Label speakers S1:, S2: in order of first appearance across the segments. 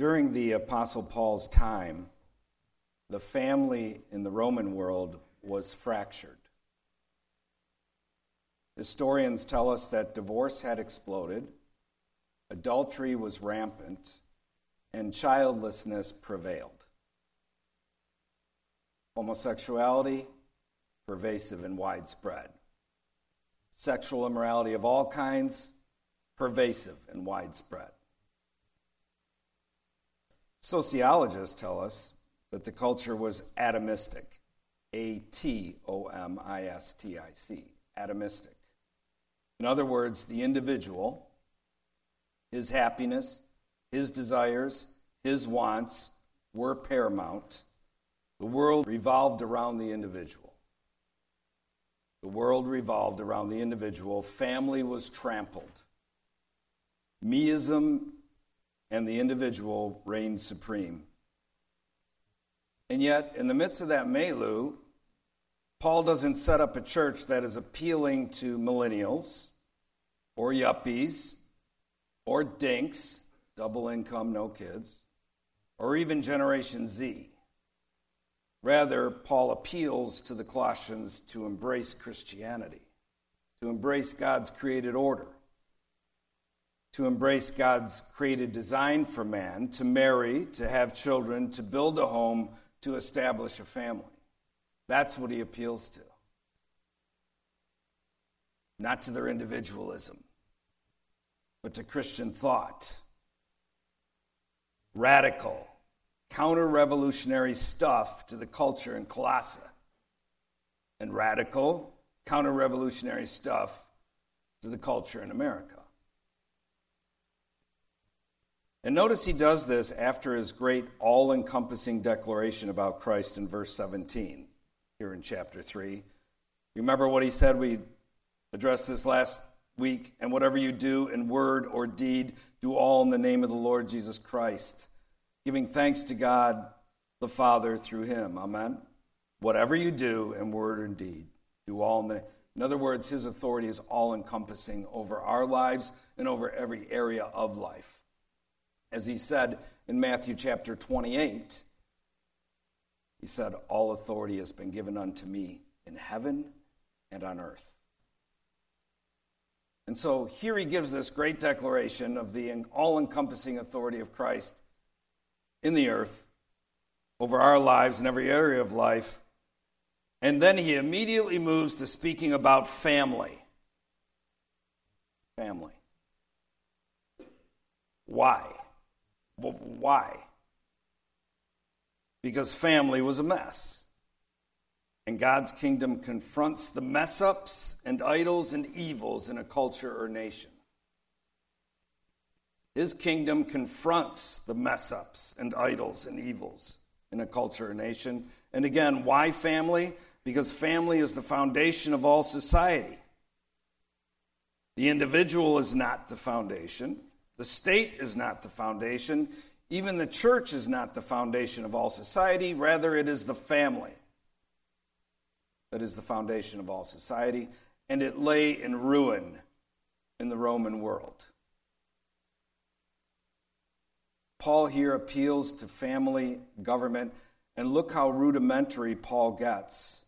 S1: During the Apostle Paul's time, the family in the Roman world was fractured. Historians tell us that divorce had exploded, adultery was rampant, and childlessness prevailed. Homosexuality, pervasive and widespread. Sexual immorality of all kinds, pervasive and widespread. Sociologists tell us that the culture was atomistic. A T O M I S T I C. Atomistic. In other words, the individual, his happiness, his desires, his wants were paramount. The world revolved around the individual. The world revolved around the individual. Family was trampled. Meism and the individual reigned supreme. And yet, in the midst of that milieu, Paul doesn't set up a church that is appealing to millennials or yuppies or dinks, double income, no kids, or even Generation Z. Rather, Paul appeals to the Colossians to embrace Christianity, to embrace God's created order to embrace God's created design for man, to marry, to have children, to build a home, to establish a family. That's what he appeals to. Not to their individualism, but to Christian thought. Radical, counter revolutionary stuff to the culture in Colossae. And radical, counter revolutionary stuff to the culture in America. And notice he does this after his great all encompassing declaration about Christ in verse 17 here in chapter 3. Remember what he said? We addressed this last week. And whatever you do in word or deed, do all in the name of the Lord Jesus Christ, giving thanks to God the Father through him. Amen. Whatever you do in word or deed, do all in the in other words, his authority is all encompassing over our lives and over every area of life. As he said in Matthew chapter 28, he said, All authority has been given unto me in heaven and on earth. And so here he gives this great declaration of the all encompassing authority of Christ in the earth over our lives and every area of life. And then he immediately moves to speaking about family. Family. Why? Well, why? Because family was a mess. And God's kingdom confronts the mess ups and idols and evils in a culture or nation. His kingdom confronts the mess ups and idols and evils in a culture or nation. And again, why family? Because family is the foundation of all society. The individual is not the foundation. The state is not the foundation. Even the church is not the foundation of all society. Rather, it is the family that is the foundation of all society. And it lay in ruin in the Roman world. Paul here appeals to family government, and look how rudimentary Paul gets.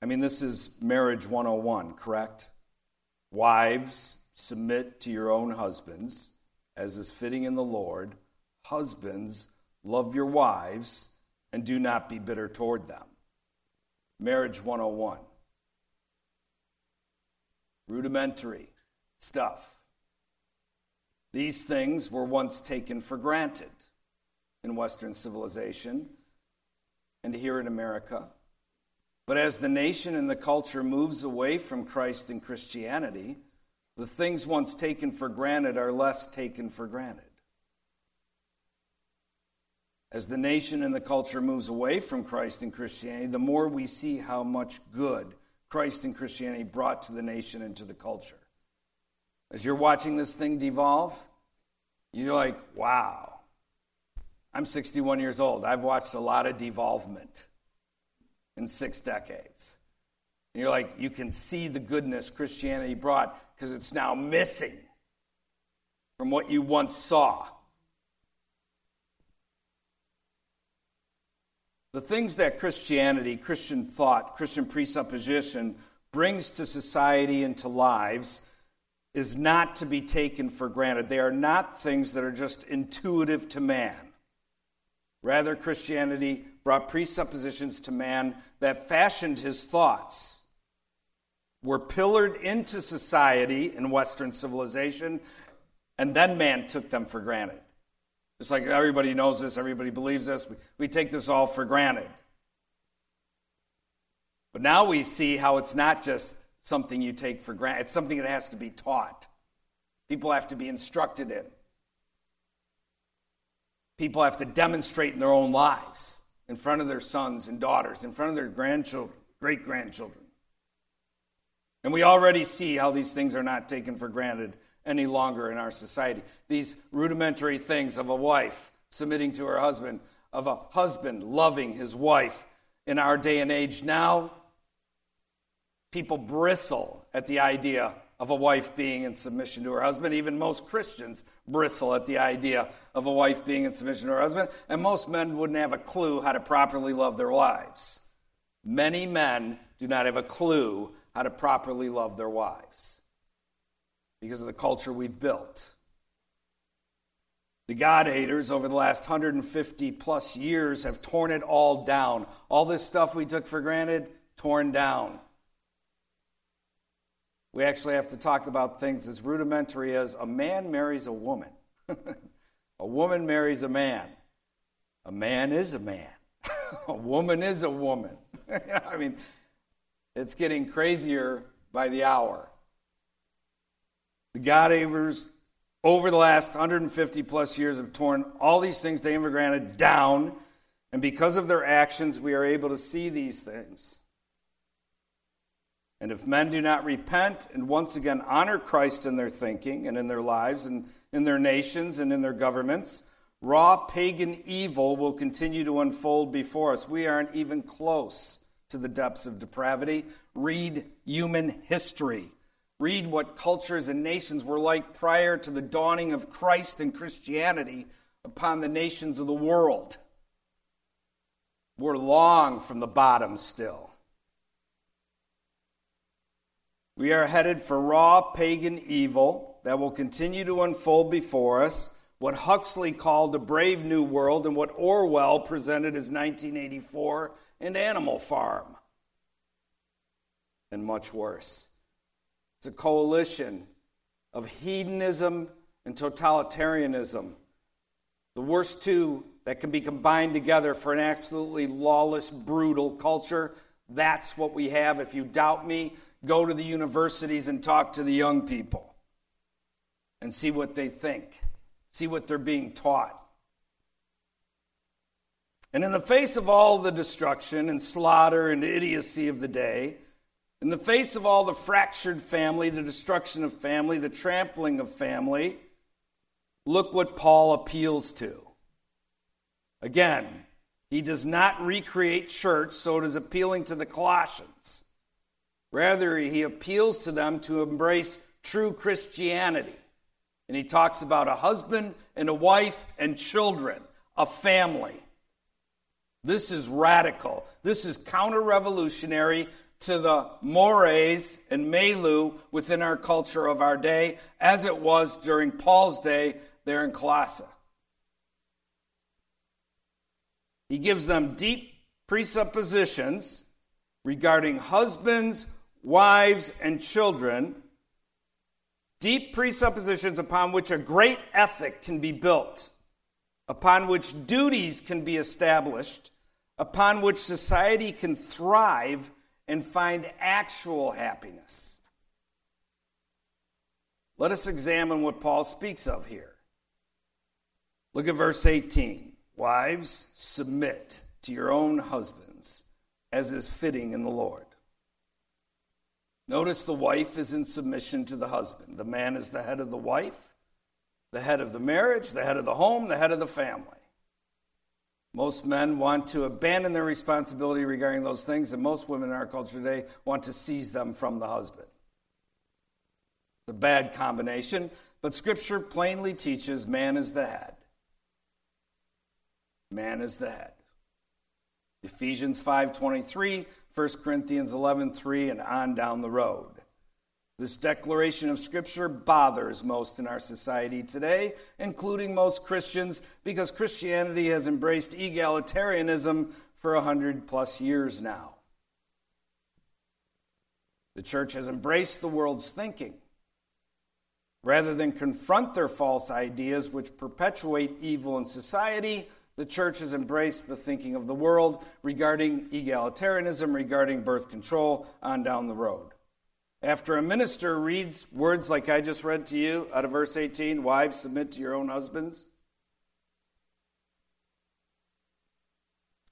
S1: I mean, this is marriage 101, correct? Wives, submit to your own husbands, as is fitting in the Lord. Husbands, love your wives and do not be bitter toward them. Marriage 101. Rudimentary stuff. These things were once taken for granted in Western civilization and here in America. But as the nation and the culture moves away from Christ and Christianity, the things once taken for granted are less taken for granted. As the nation and the culture moves away from Christ and Christianity, the more we see how much good Christ and Christianity brought to the nation and to the culture. As you're watching this thing devolve, you're like, wow. I'm 61 years old. I've watched a lot of devolvement in six decades. And you're like, you can see the goodness Christianity brought because it's now missing from what you once saw. The things that Christianity, Christian thought, Christian presupposition brings to society and to lives is not to be taken for granted. They are not things that are just intuitive to man. Rather, Christianity brought presuppositions to man that fashioned his thoughts were pillared into society in Western civilization, and then man took them for granted. It's like everybody knows this, everybody believes this, we, we take this all for granted. But now we see how it's not just something you take for granted, it's something that has to be taught. People have to be instructed in. People have to demonstrate in their own lives, in front of their sons and daughters, in front of their grandchildren, great grandchildren. And we already see how these things are not taken for granted any longer in our society. These rudimentary things of a wife submitting to her husband, of a husband loving his wife in our day and age now, people bristle at the idea of a wife being in submission to her husband. Even most Christians bristle at the idea of a wife being in submission to her husband. And most men wouldn't have a clue how to properly love their wives. Many men do not have a clue how to properly love their wives because of the culture we've built. The God haters over the last 150 plus years have torn it all down. All this stuff we took for granted, torn down. We actually have to talk about things as rudimentary as a man marries a woman, a woman marries a man, a man is a man, a woman is a woman. I mean, it's getting crazier by the hour. The God haters over the last 150 plus years have torn all these things taken for granted down, and because of their actions, we are able to see these things. And if men do not repent and once again honor Christ in their thinking and in their lives and in their nations and in their governments, raw pagan evil will continue to unfold before us. We aren't even close to the depths of depravity. Read human history. Read what cultures and nations were like prior to the dawning of Christ and Christianity upon the nations of the world. We're long from the bottom still. We are headed for raw pagan evil that will continue to unfold before us. What Huxley called a brave new world and what Orwell presented as 1984 and Animal Farm. And much worse. It's a coalition of hedonism and totalitarianism. The worst two that can be combined together for an absolutely lawless, brutal culture. That's what we have. If you doubt me, go to the universities and talk to the young people and see what they think, see what they're being taught. And in the face of all the destruction and slaughter and idiocy of the day, in the face of all the fractured family, the destruction of family, the trampling of family, look what Paul appeals to. Again, he does not recreate church, so it is appealing to the Colossians. Rather, he appeals to them to embrace true Christianity. And he talks about a husband and a wife and children, a family. This is radical. This is counter revolutionary to the mores and milieu within our culture of our day, as it was during Paul's day there in Colossae. He gives them deep presuppositions regarding husbands, wives, and children, deep presuppositions upon which a great ethic can be built, upon which duties can be established, upon which society can thrive and find actual happiness. Let us examine what Paul speaks of here. Look at verse 18. Wives, submit to your own husbands, as is fitting in the Lord. Notice the wife is in submission to the husband. The man is the head of the wife, the head of the marriage, the head of the home, the head of the family. Most men want to abandon their responsibility regarding those things, and most women in our culture today want to seize them from the husband. It's a bad combination, but Scripture plainly teaches man is the head. Man is the head. Ephesians 5:23, 1 Corinthians 11:3 and on down the road. This declaration of Scripture bothers most in our society today, including most Christians, because Christianity has embraced egalitarianism for a hundred plus years now. The church has embraced the world's thinking. Rather than confront their false ideas, which perpetuate evil in society, the church has embraced the thinking of the world regarding egalitarianism, regarding birth control, on down the road. After a minister reads words like I just read to you out of verse 18 Wives, submit to your own husbands.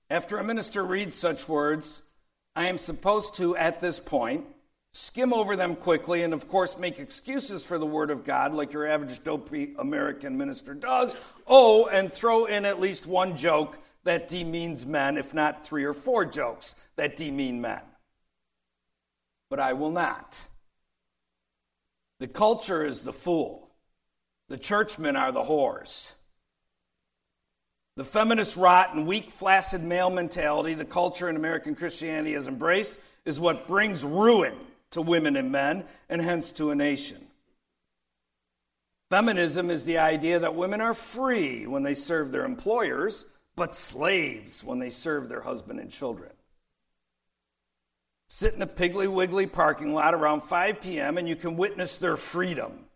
S1: After a minister reads such words, I am supposed to, at this point, skim over them quickly and, of course, make excuses for the Word of God like your average dopey American minister does. Oh, and throw in at least one joke that demeans men, if not three or four jokes that demean men but I will not. The culture is the fool, the churchmen are the whores. The feminist rot and weak, flaccid male mentality the culture in American Christianity has embraced is what brings ruin to women and men, and hence to a nation. Feminism is the idea that women are free when they serve their employers, but slaves when they serve their husband and children sit in a Piggly Wiggly parking lot around 5 p.m., and you can witness their freedom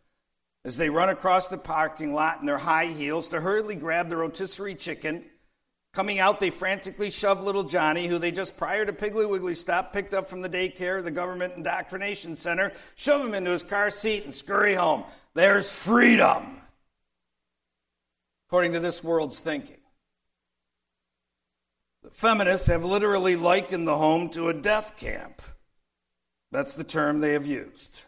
S1: as they run across the parking lot in their high heels to hurriedly grab their rotisserie chicken. Coming out, they frantically shove little Johnny, who they just prior to Piggly Wiggly stop picked up from the daycare, the government indoctrination center, shove him into his car seat, and scurry home. There's freedom, according to this world's thinking. The Feminists have literally likened the home to a death camp. That's the term they have used.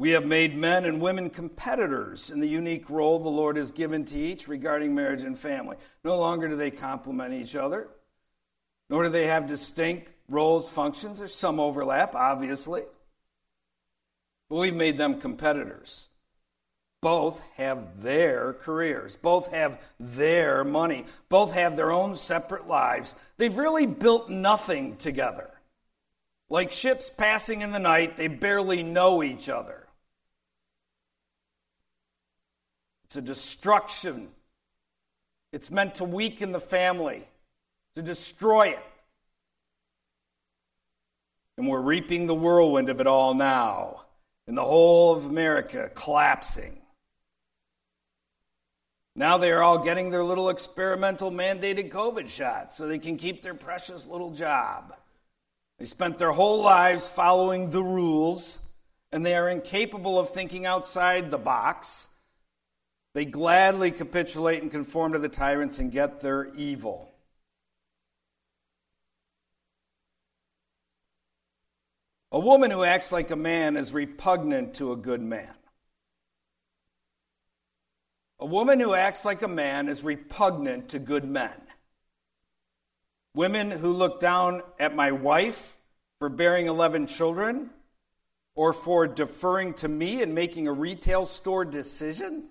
S1: We have made men and women competitors in the unique role the Lord has given to each regarding marriage and family. No longer do they complement each other, nor do they have distinct roles, functions. There's some overlap, obviously. But we've made them competitors. Both have their careers, both have their money, both have their own separate lives. They've really built nothing together. Like ships passing in the night, they barely know each other. It's a destruction. It's meant to weaken the family, to destroy it. And we're reaping the whirlwind of it all now, and the whole of America collapsing. Now they are all getting their little experimental mandated COVID shots so they can keep their precious little job. They spent their whole lives following the rules, and they are incapable of thinking outside the box. They gladly capitulate and conform to the tyrants and get their evil. A woman who acts like a man is repugnant to a good man. A woman who acts like a man is repugnant to good men. Women who look down at my wife for bearing 11 children or for deferring to me and making a retail store decision.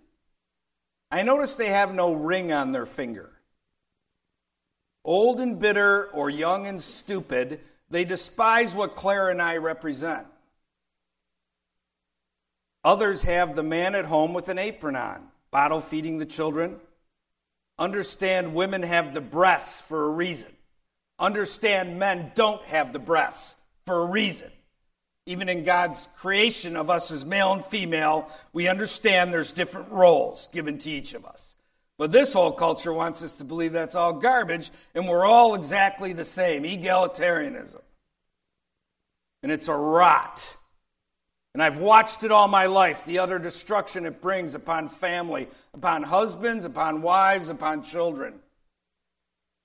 S1: I notice they have no ring on their finger. Old and bitter or young and stupid, they despise what Claire and I represent. Others have the man at home with an apron on bottle feeding the children. Understand women have the breasts for a reason. Understand men don't have the breasts for a reason. Even in God's creation of us as male and female, we understand there's different roles given to each of us. But this whole culture wants us to believe that's all garbage and we're all exactly the same egalitarianism. And it's a rot. And I've watched it all my life the utter destruction it brings upon family, upon husbands, upon wives, upon children.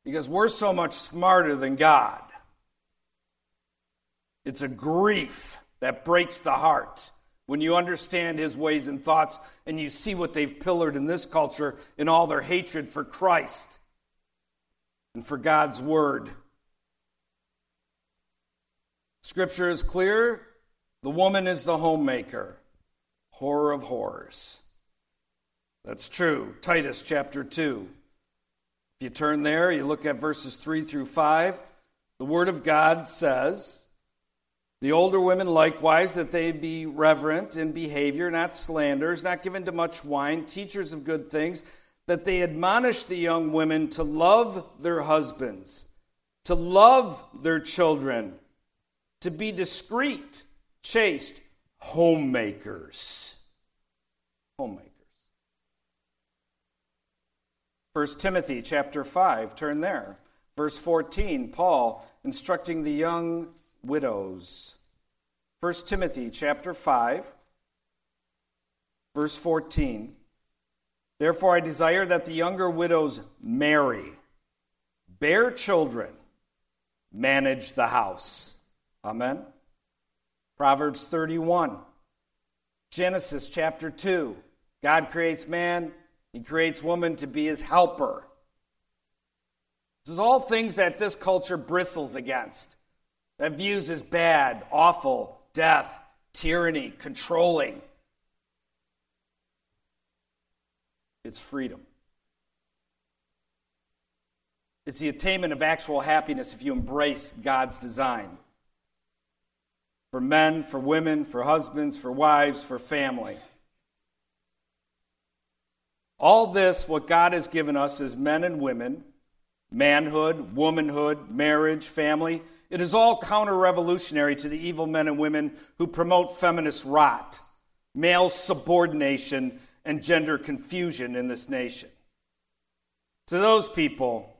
S1: Because we're so much smarter than God. It's a grief that breaks the heart when you understand his ways and thoughts and you see what they've pillared in this culture in all their hatred for Christ and for God's word. Scripture is clear the woman is the homemaker. Horror of horrors. That's true. Titus chapter 2. If you turn there, you look at verses 3 through 5, the Word of God says, The older women likewise, that they be reverent in behavior, not slanderers, not given to much wine, teachers of good things, that they admonish the young women to love their husbands, to love their children, to be discreet, chaste, homemakers. Homemakers. 1 Timothy chapter 5, turn there. Verse 14, Paul instructing the young widows. 1 Timothy chapter 5, verse 14. Therefore, I desire that the younger widows marry, bear children, manage the house. Amen. Proverbs 31. Genesis chapter 2. God creates man, he creates woman to be his helper. This is all things that this culture bristles against, that views as bad, awful, death, tyranny, controlling. It's freedom. It's the attainment of actual happiness if you embrace God's design for men, for women, for husbands, for wives, for family. All this, what God has given us as men and women, manhood, womanhood, marriage, family, it is all counter revolutionary to the evil men and women who promote feminist rot, male subordination, and gender confusion in this nation. To those people,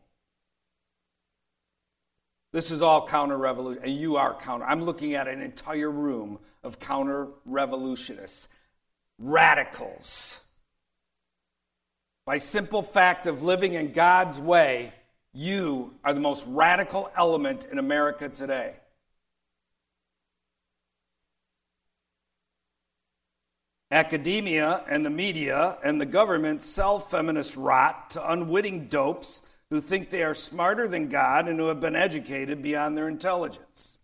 S1: this is all counter revolution, and you are counter. I'm looking at an entire room of counter revolutionists, radicals by simple fact of living in God's way, you are the most radical element in America today. Academia and the media and the government sell feminist rot to unwitting dopes who think they are smarter than God and who have been educated beyond their intelligence.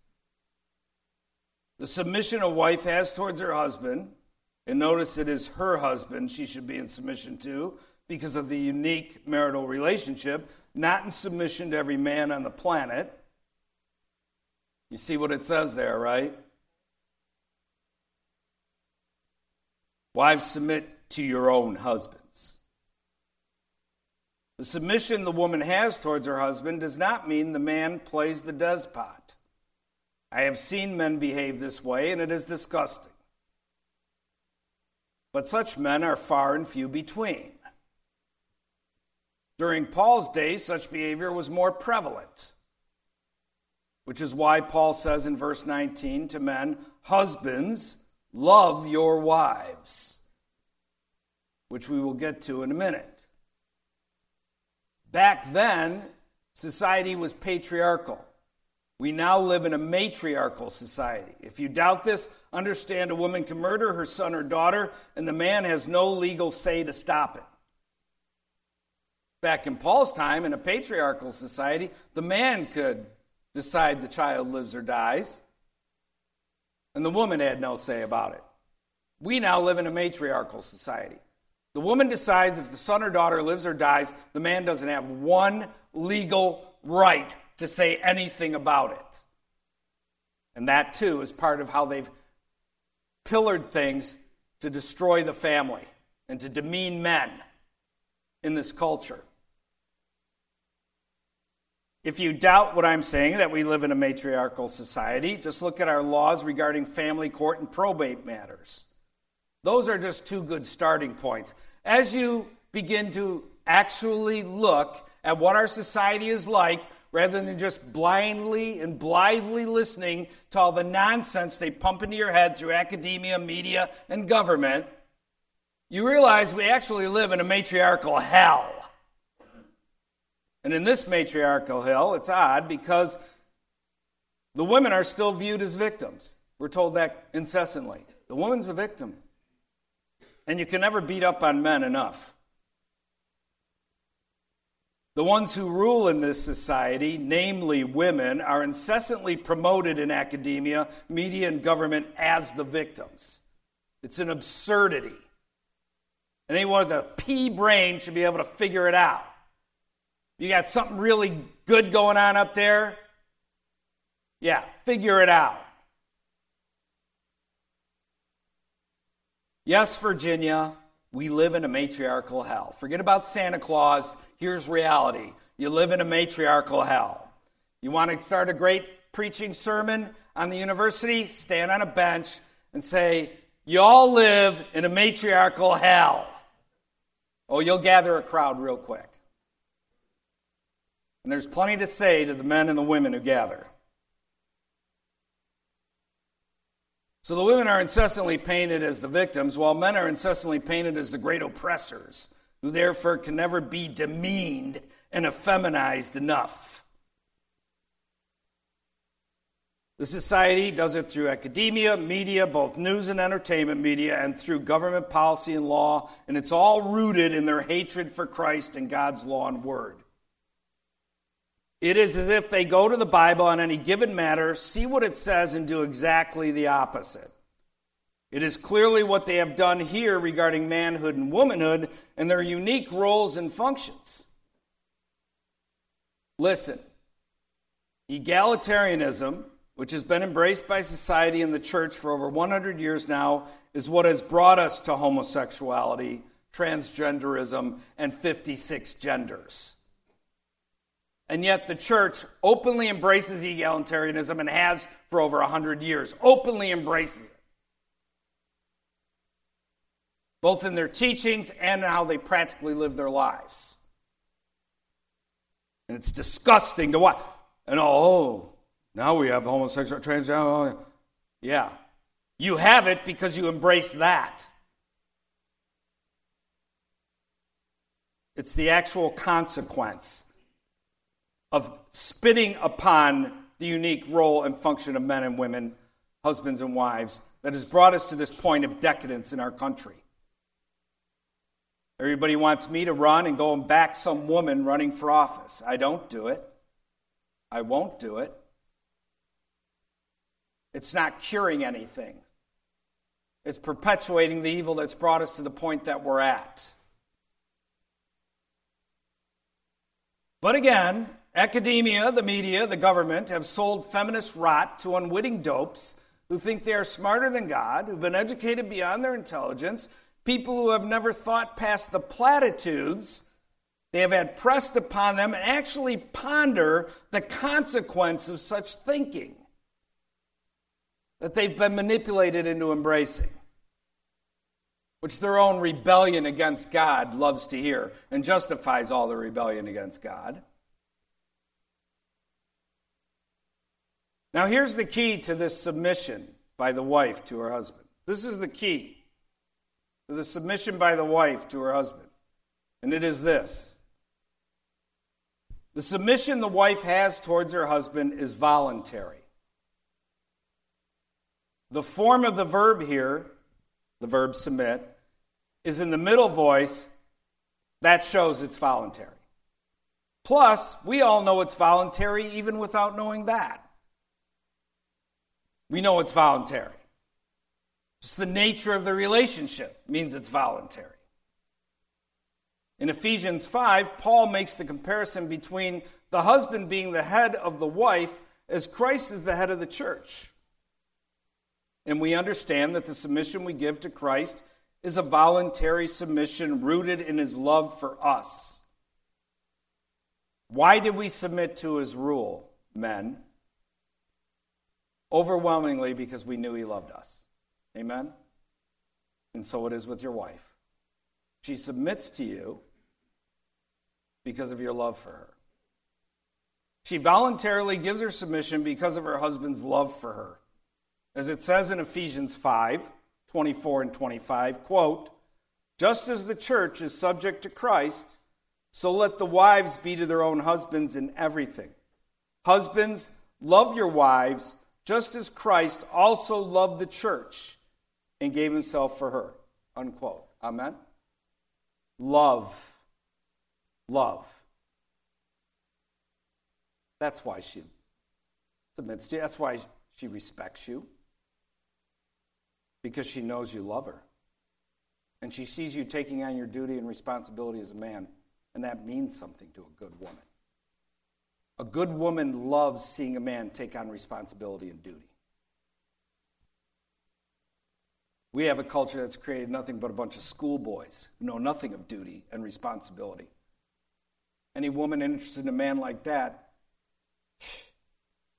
S1: The submission a wife has towards her husband, and notice it is her husband she should be in submission to, because of the unique marital relationship, not in submission to every man on the planet. You see what it says there, right? Wives, submit to your own husbands. The submission the woman has towards her husband does not mean the man plays the despot. I have seen men behave this way, and it is disgusting. But such men are far and few between. During Paul's day, such behavior was more prevalent, which is why Paul says in verse 19 to men, Husbands, love your wives, which we will get to in a minute. Back then, society was patriarchal. We now live in a matriarchal society. If you doubt this, understand a woman can murder her son or daughter, and the man has no legal say to stop it. Back in Paul's time, in a patriarchal society, the man could decide the child lives or dies, and the woman had no say about it. We now live in a matriarchal society. The woman decides if the son or daughter lives or dies, the man doesn't have one legal right to say anything about it. And that, too, is part of how they've pillared things to destroy the family and to demean men in this culture. If you doubt what I'm saying, that we live in a matriarchal society, just look at our laws regarding family court and probate matters. Those are just two good starting points. As you begin to actually look at what our society is like, rather than just blindly and blithely listening to all the nonsense they pump into your head through academia, media, and government, you realize we actually live in a matriarchal hell. And in this matriarchal hell, it's odd because the women are still viewed as victims. We're told that incessantly. The woman's a victim. And you can never beat up on men enough. The ones who rule in this society, namely women, are incessantly promoted in academia, media, and government as the victims. It's an absurdity. Anyone with a pea brain should be able to figure it out. You got something really good going on up there? Yeah, figure it out. Yes, Virginia, we live in a matriarchal hell. Forget about Santa Claus. Here's reality you live in a matriarchal hell. You want to start a great preaching sermon on the university? Stand on a bench and say, You all live in a matriarchal hell. Oh, you'll gather a crowd real quick. And there's plenty to say to the men and the women who gather. So the women are incessantly painted as the victims, while men are incessantly painted as the great oppressors, who therefore can never be demeaned and effeminized enough. The society does it through academia, media, both news and entertainment media, and through government policy and law, and it's all rooted in their hatred for Christ and God's law and word. It is as if they go to the Bible on any given matter, see what it says, and do exactly the opposite. It is clearly what they have done here regarding manhood and womanhood and their unique roles and functions. Listen, egalitarianism, which has been embraced by society and the church for over 100 years now, is what has brought us to homosexuality, transgenderism, and 56 genders. And yet the church openly embraces egalitarianism and has for over 100 years, openly embraces it. Both in their teachings and in how they practically live their lives. And it's disgusting to watch. And oh, now we have homosexual, transgender. Oh, yeah. You have it because you embrace that. It's the actual consequence of spitting upon the unique role and function of men and women, husbands and wives, that has brought us to this point of decadence in our country. Everybody wants me to run and go and back some woman running for office. I don't do it. I won't do it. It's not curing anything. It's perpetuating the evil that's brought us to the point that we're at. But again, Academia, the media, the government have sold feminist rot to unwitting dopes who think they are smarter than God, who've been educated beyond their intelligence, people who have never thought past the platitudes they have had pressed upon them and actually ponder the consequence of such thinking that they've been manipulated into embracing, which their own rebellion against God loves to hear and justifies all the rebellion against God. Now, here's the key to this submission by the wife to her husband. This is the key to the submission by the wife to her husband. And it is this the submission the wife has towards her husband is voluntary. The form of the verb here, the verb submit, is in the middle voice. That shows it's voluntary. Plus, we all know it's voluntary even without knowing that. We know it's voluntary. Just the nature of the relationship means it's voluntary. In Ephesians 5, Paul makes the comparison between the husband being the head of the wife as Christ is the head of the church. And we understand that the submission we give to Christ is a voluntary submission rooted in his love for us. Why did we submit to his rule, men? Overwhelmingly because we knew He loved us. Amen? And so it is with your wife. She submits to you because of your love for her. She voluntarily gives her submission because of her husband's love for her. As it says in Ephesians 5 24 and 25, quote, just as the church is subject to Christ, so let the wives be to their own husbands in everything. Husbands, love your wives just as Christ also loved the church and gave himself for her. Unquote. Amen? Love. Love. That's why she submits to you. That's why she respects you. Because she knows you love her. And she sees you taking on your duty and responsibility as a man. And that means something to a good woman. A good woman loves seeing a man take on responsibility and duty. We have a culture that's created nothing but a bunch of schoolboys who know nothing of duty and responsibility. Any woman interested in a man like that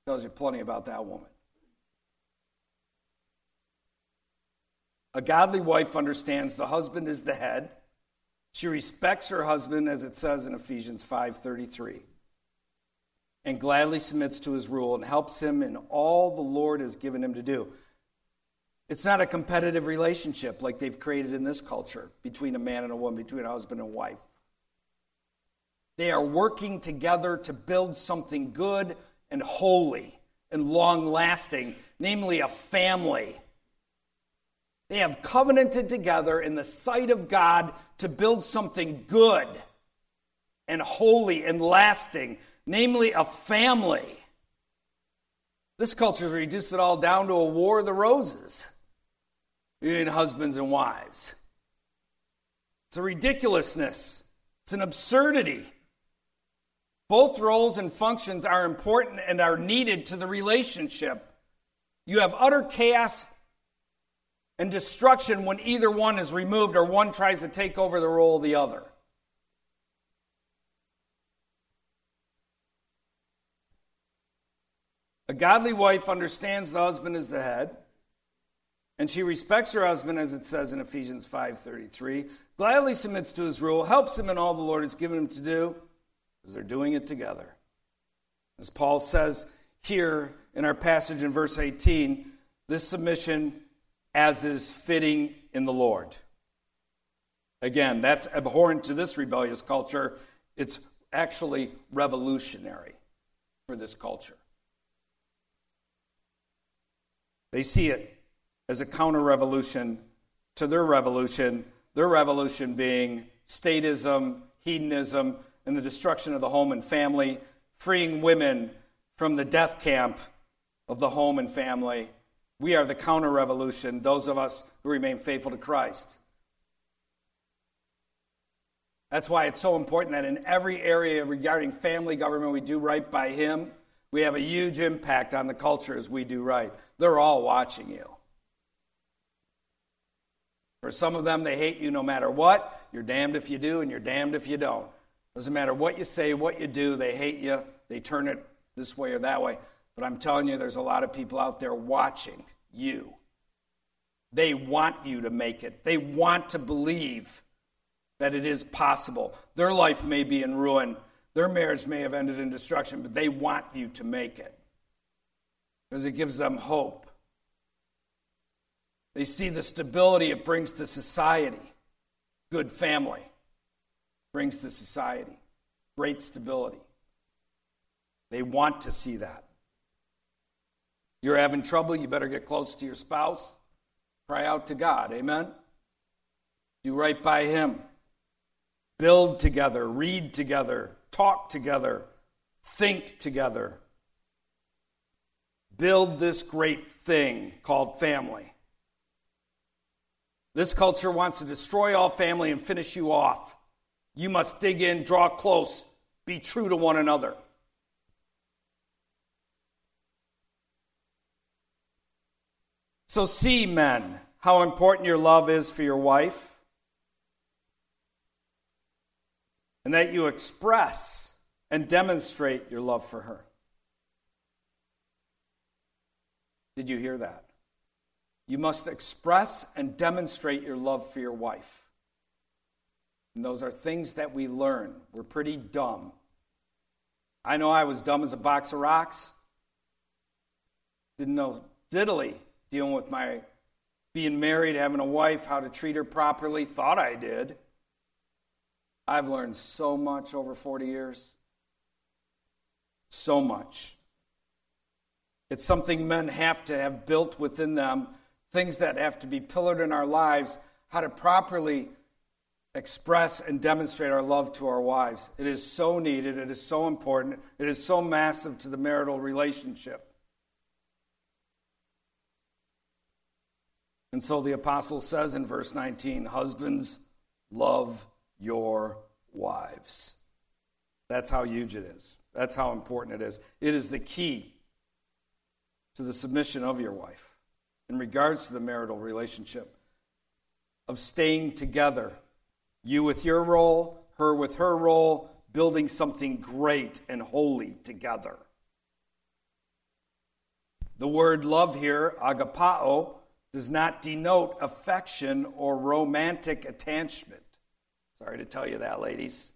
S1: tells you plenty about that woman. A godly wife understands the husband is the head. She respects her husband as it says in Ephesians 5:33 and gladly submits to his rule and helps him in all the Lord has given him to do. It's not a competitive relationship like they've created in this culture between a man and a woman, between a husband and wife. They are working together to build something good and holy and long lasting, namely a family. They have covenanted together in the sight of God to build something good and holy and lasting, namely a family. This culture has reduced it all down to a war of the roses between husbands and wives. It's a ridiculousness, it's an absurdity. Both roles and functions are important and are needed to the relationship. You have utter chaos and destruction when either one is removed or one tries to take over the role of the other. A godly wife understands the husband is the head, and she respects her husband as it says in Ephesians 5:33, gladly submits to his rule, helps him in all the Lord has given him to do because they're doing it together. As Paul says here in our passage in verse 18, this submission as is fitting in the Lord. Again, that's abhorrent to this rebellious culture. It's actually revolutionary for this culture. They see it as a counter revolution to their revolution, their revolution being statism, hedonism, and the destruction of the home and family, freeing women from the death camp of the home and family. We are the counter revolution, those of us who remain faithful to Christ. That's why it's so important that in every area regarding family government, we do right by Him. We have a huge impact on the culture as we do right. They're all watching you. For some of them, they hate you no matter what. You're damned if you do, and you're damned if you don't. Doesn't matter what you say, what you do, they hate you. They turn it this way or that way. But I'm telling you, there's a lot of people out there watching you. They want you to make it, they want to believe that it is possible. Their life may be in ruin, their marriage may have ended in destruction, but they want you to make it because it gives them hope. They see the stability it brings to society, good family brings to society great stability. They want to see that. You're having trouble, you better get close to your spouse. Cry out to God. Amen? Do right by Him. Build together, read together, talk together, think together. Build this great thing called family. This culture wants to destroy all family and finish you off. You must dig in, draw close, be true to one another. So, see, men, how important your love is for your wife, and that you express and demonstrate your love for her. Did you hear that? You must express and demonstrate your love for your wife. And those are things that we learn. We're pretty dumb. I know I was dumb as a box of rocks. Didn't know diddly dealing with my being married, having a wife, how to treat her properly. Thought I did. I've learned so much over 40 years. So much. It's something men have to have built within them, things that have to be pillared in our lives, how to properly express and demonstrate our love to our wives. It is so needed, it is so important, it is so massive to the marital relationship. And so the apostle says in verse 19 Husbands, love your wives. That's how huge it is. That's how important it is. It is the key to the submission of your wife in regards to the marital relationship of staying together. You with your role, her with her role, building something great and holy together. The word love here, agapao, does not denote affection or romantic attachment. Sorry to tell you that, ladies.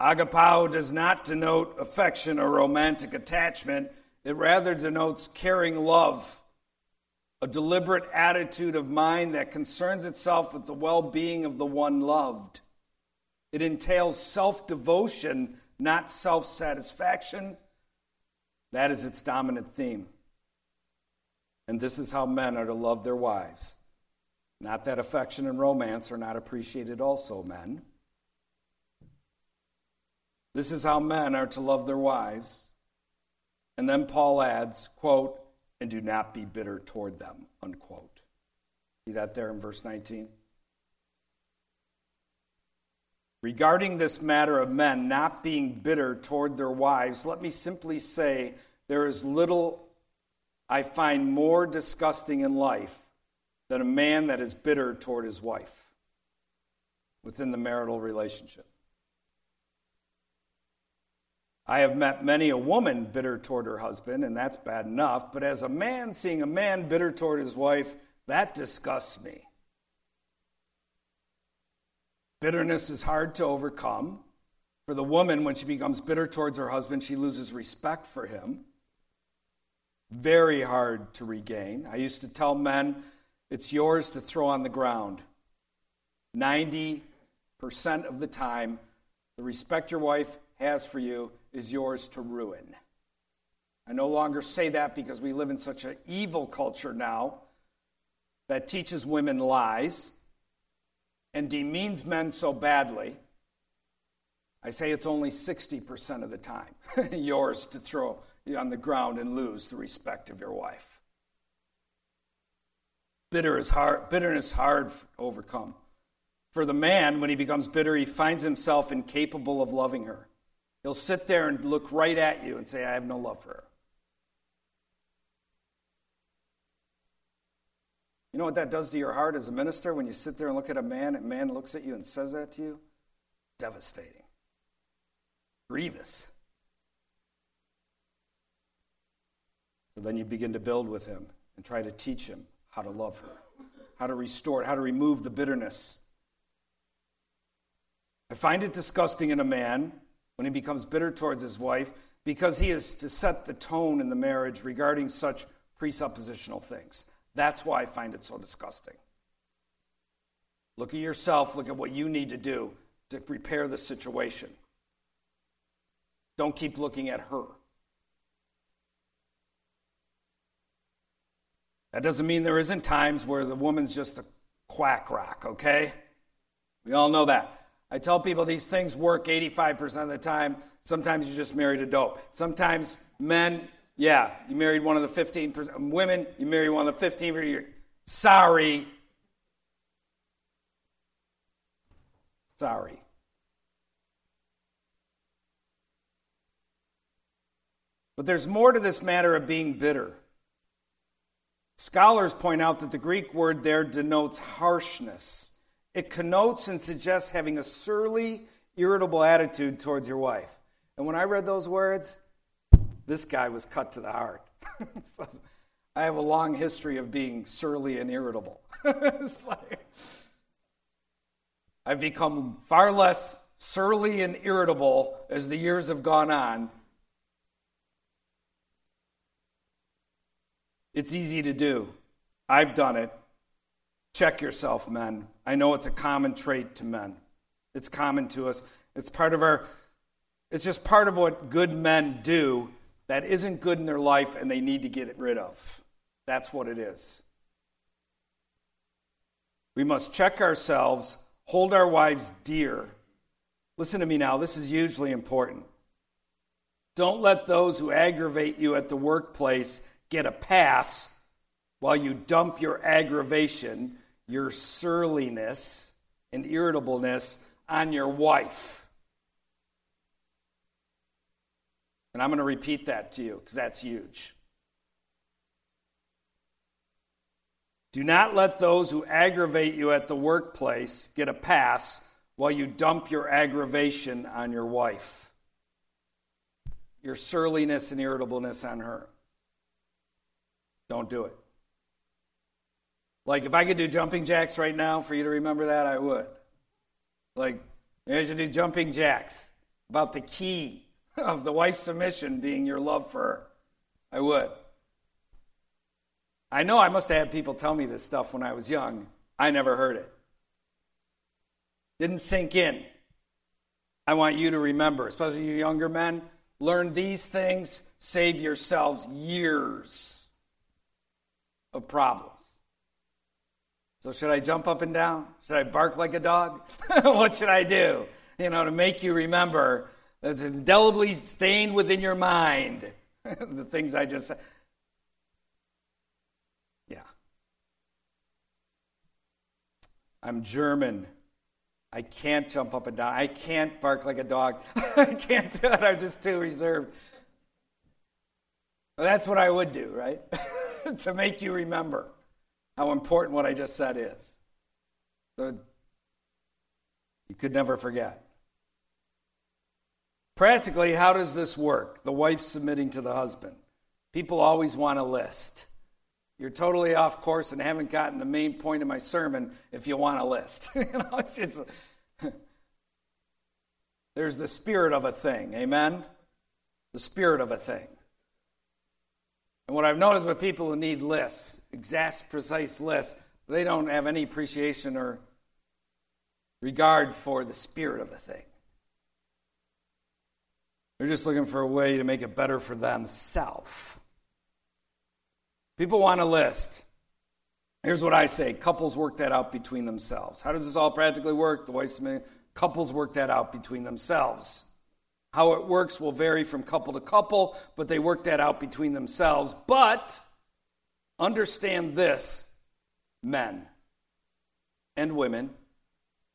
S1: Agapao does not denote affection or romantic attachment. It rather denotes caring love, a deliberate attitude of mind that concerns itself with the well being of the one loved. It entails self devotion, not self satisfaction. That is its dominant theme. And this is how men are to love their wives. Not that affection and romance are not appreciated, also, men. This is how men are to love their wives. And then Paul adds, quote, and do not be bitter toward them, unquote. See that there in verse 19? Regarding this matter of men not being bitter toward their wives, let me simply say there is little I find more disgusting in life than a man that is bitter toward his wife within the marital relationship. I have met many a woman bitter toward her husband, and that's bad enough, but as a man seeing a man bitter toward his wife, that disgusts me. Bitterness is hard to overcome. For the woman, when she becomes bitter towards her husband, she loses respect for him. Very hard to regain. I used to tell men, it's yours to throw on the ground. 90% of the time, the respect your wife has for you is yours to ruin. I no longer say that because we live in such an evil culture now that teaches women lies and demeans men so badly, I say it's only 60% of the time yours to throw on the ground and lose the respect of your wife. Bitter is hard, bitterness hard to overcome. For the man, when he becomes bitter, he finds himself incapable of loving her. He'll sit there and look right at you and say, I have no love for her. You know what that does to your heart as a minister when you sit there and look at a man and man looks at you and says that to you? Devastating. Grievous. So then you begin to build with him and try to teach him how to love her, how to restore it, how to remove the bitterness. I find it disgusting in a man when he becomes bitter towards his wife because he is to set the tone in the marriage regarding such presuppositional things. That's why I find it so disgusting. Look at yourself, look at what you need to do to repair the situation. Don't keep looking at her. That doesn't mean there isn't times where the woman's just a quack rock, okay? We all know that. I tell people these things work 85% of the time. Sometimes you just married a dope. Sometimes men yeah, you married one of the 15% women, you married one of the 15%. Sorry. Sorry. But there's more to this matter of being bitter. Scholars point out that the Greek word there denotes harshness. It connotes and suggests having a surly, irritable attitude towards your wife. And when I read those words, this guy was cut to the heart. I have a long history of being surly and irritable. like, I've become far less surly and irritable as the years have gone on. It's easy to do. I've done it. Check yourself, men. I know it's a common trait to men. It's common to us. It's part of our it's just part of what good men do that isn't good in their life and they need to get it rid of. That's what it is. We must check ourselves, hold our wives dear. Listen to me now, this is hugely important. Don't let those who aggravate you at the workplace get a pass while you dump your aggravation, your surliness, and irritableness on your wife. And I'm going to repeat that to you because that's huge. Do not let those who aggravate you at the workplace get a pass while you dump your aggravation on your wife, your surliness and irritableness on her. Don't do it. Like, if I could do jumping jacks right now for you to remember that, I would. Like, I should do jumping jacks about the key of the wife's submission being your love for her. I would. I know I must have had people tell me this stuff when I was young. I never heard it. Didn't sink in. I want you to remember, especially you younger men, learn these things, save yourselves years of problems. So, should I jump up and down? Should I bark like a dog? what should I do? You know, to make you remember that's indelibly stained within your mind the things I just said. Yeah. I'm German. I can't jump up and down. I can't bark like a dog. I can't do it. I'm just too reserved. Well, that's what I would do, right? to make you remember how important what I just said is. So you could never forget. Practically, how does this work? The wife submitting to the husband. People always want a list. You're totally off course and haven't gotten the main point of my sermon if you want a list. you know, it's just there's the spirit of a thing, amen? The spirit of a thing. And what I've noticed with people who need lists, exact, precise lists, they don't have any appreciation or regard for the spirit of a thing. They're just looking for a way to make it better for themselves. People want a list. Here's what I say couples work that out between themselves. How does this all practically work? The wife's couples work that out between themselves. How it works will vary from couple to couple, but they work that out between themselves. But understand this, men and women.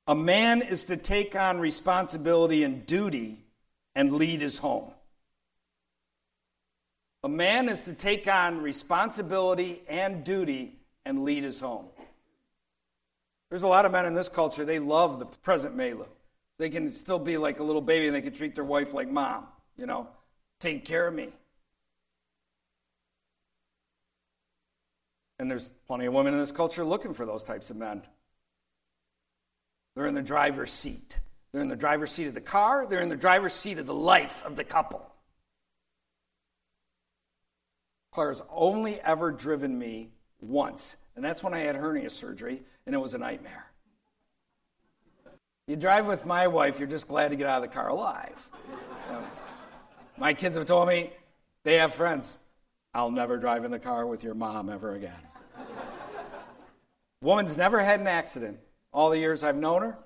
S1: A man is to take on responsibility and duty and lead his home. A man is to take on responsibility and duty and lead his home. There's a lot of men in this culture, they love the present milieu. They can still be like a little baby and they can treat their wife like mom, you know, take care of me. And there's plenty of women in this culture looking for those types of men. They're in the driver's seat. They're in the driver's seat of the car, they're in the driver's seat of the life of the couple. Claire's only ever driven me once, and that's when I had hernia surgery, and it was a nightmare. You drive with my wife, you're just glad to get out of the car alive. Know, my kids have told me they have friends. I'll never drive in the car with your mom ever again. Woman's never had an accident. All the years I've known her,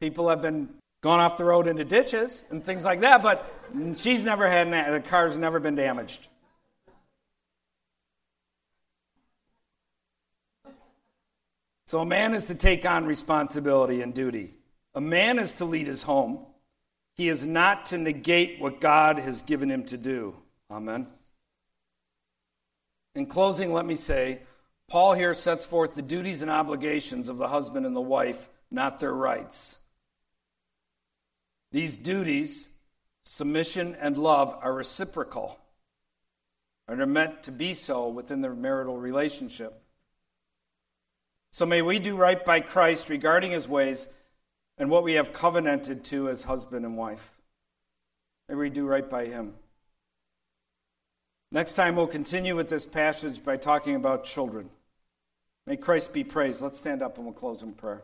S1: People have been gone off the road into ditches and things like that, but she's never had the car's never been damaged. So a man is to take on responsibility and duty. A man is to lead his home. He is not to negate what God has given him to do. Amen. In closing, let me say Paul here sets forth the duties and obligations of the husband and the wife, not their rights. These duties, submission and love, are reciprocal and are meant to be so within the marital relationship. So may we do right by Christ regarding his ways and what we have covenanted to as husband and wife. May we do right by him. Next time, we'll continue with this passage by talking about children. May Christ be praised. Let's stand up and we'll close in prayer.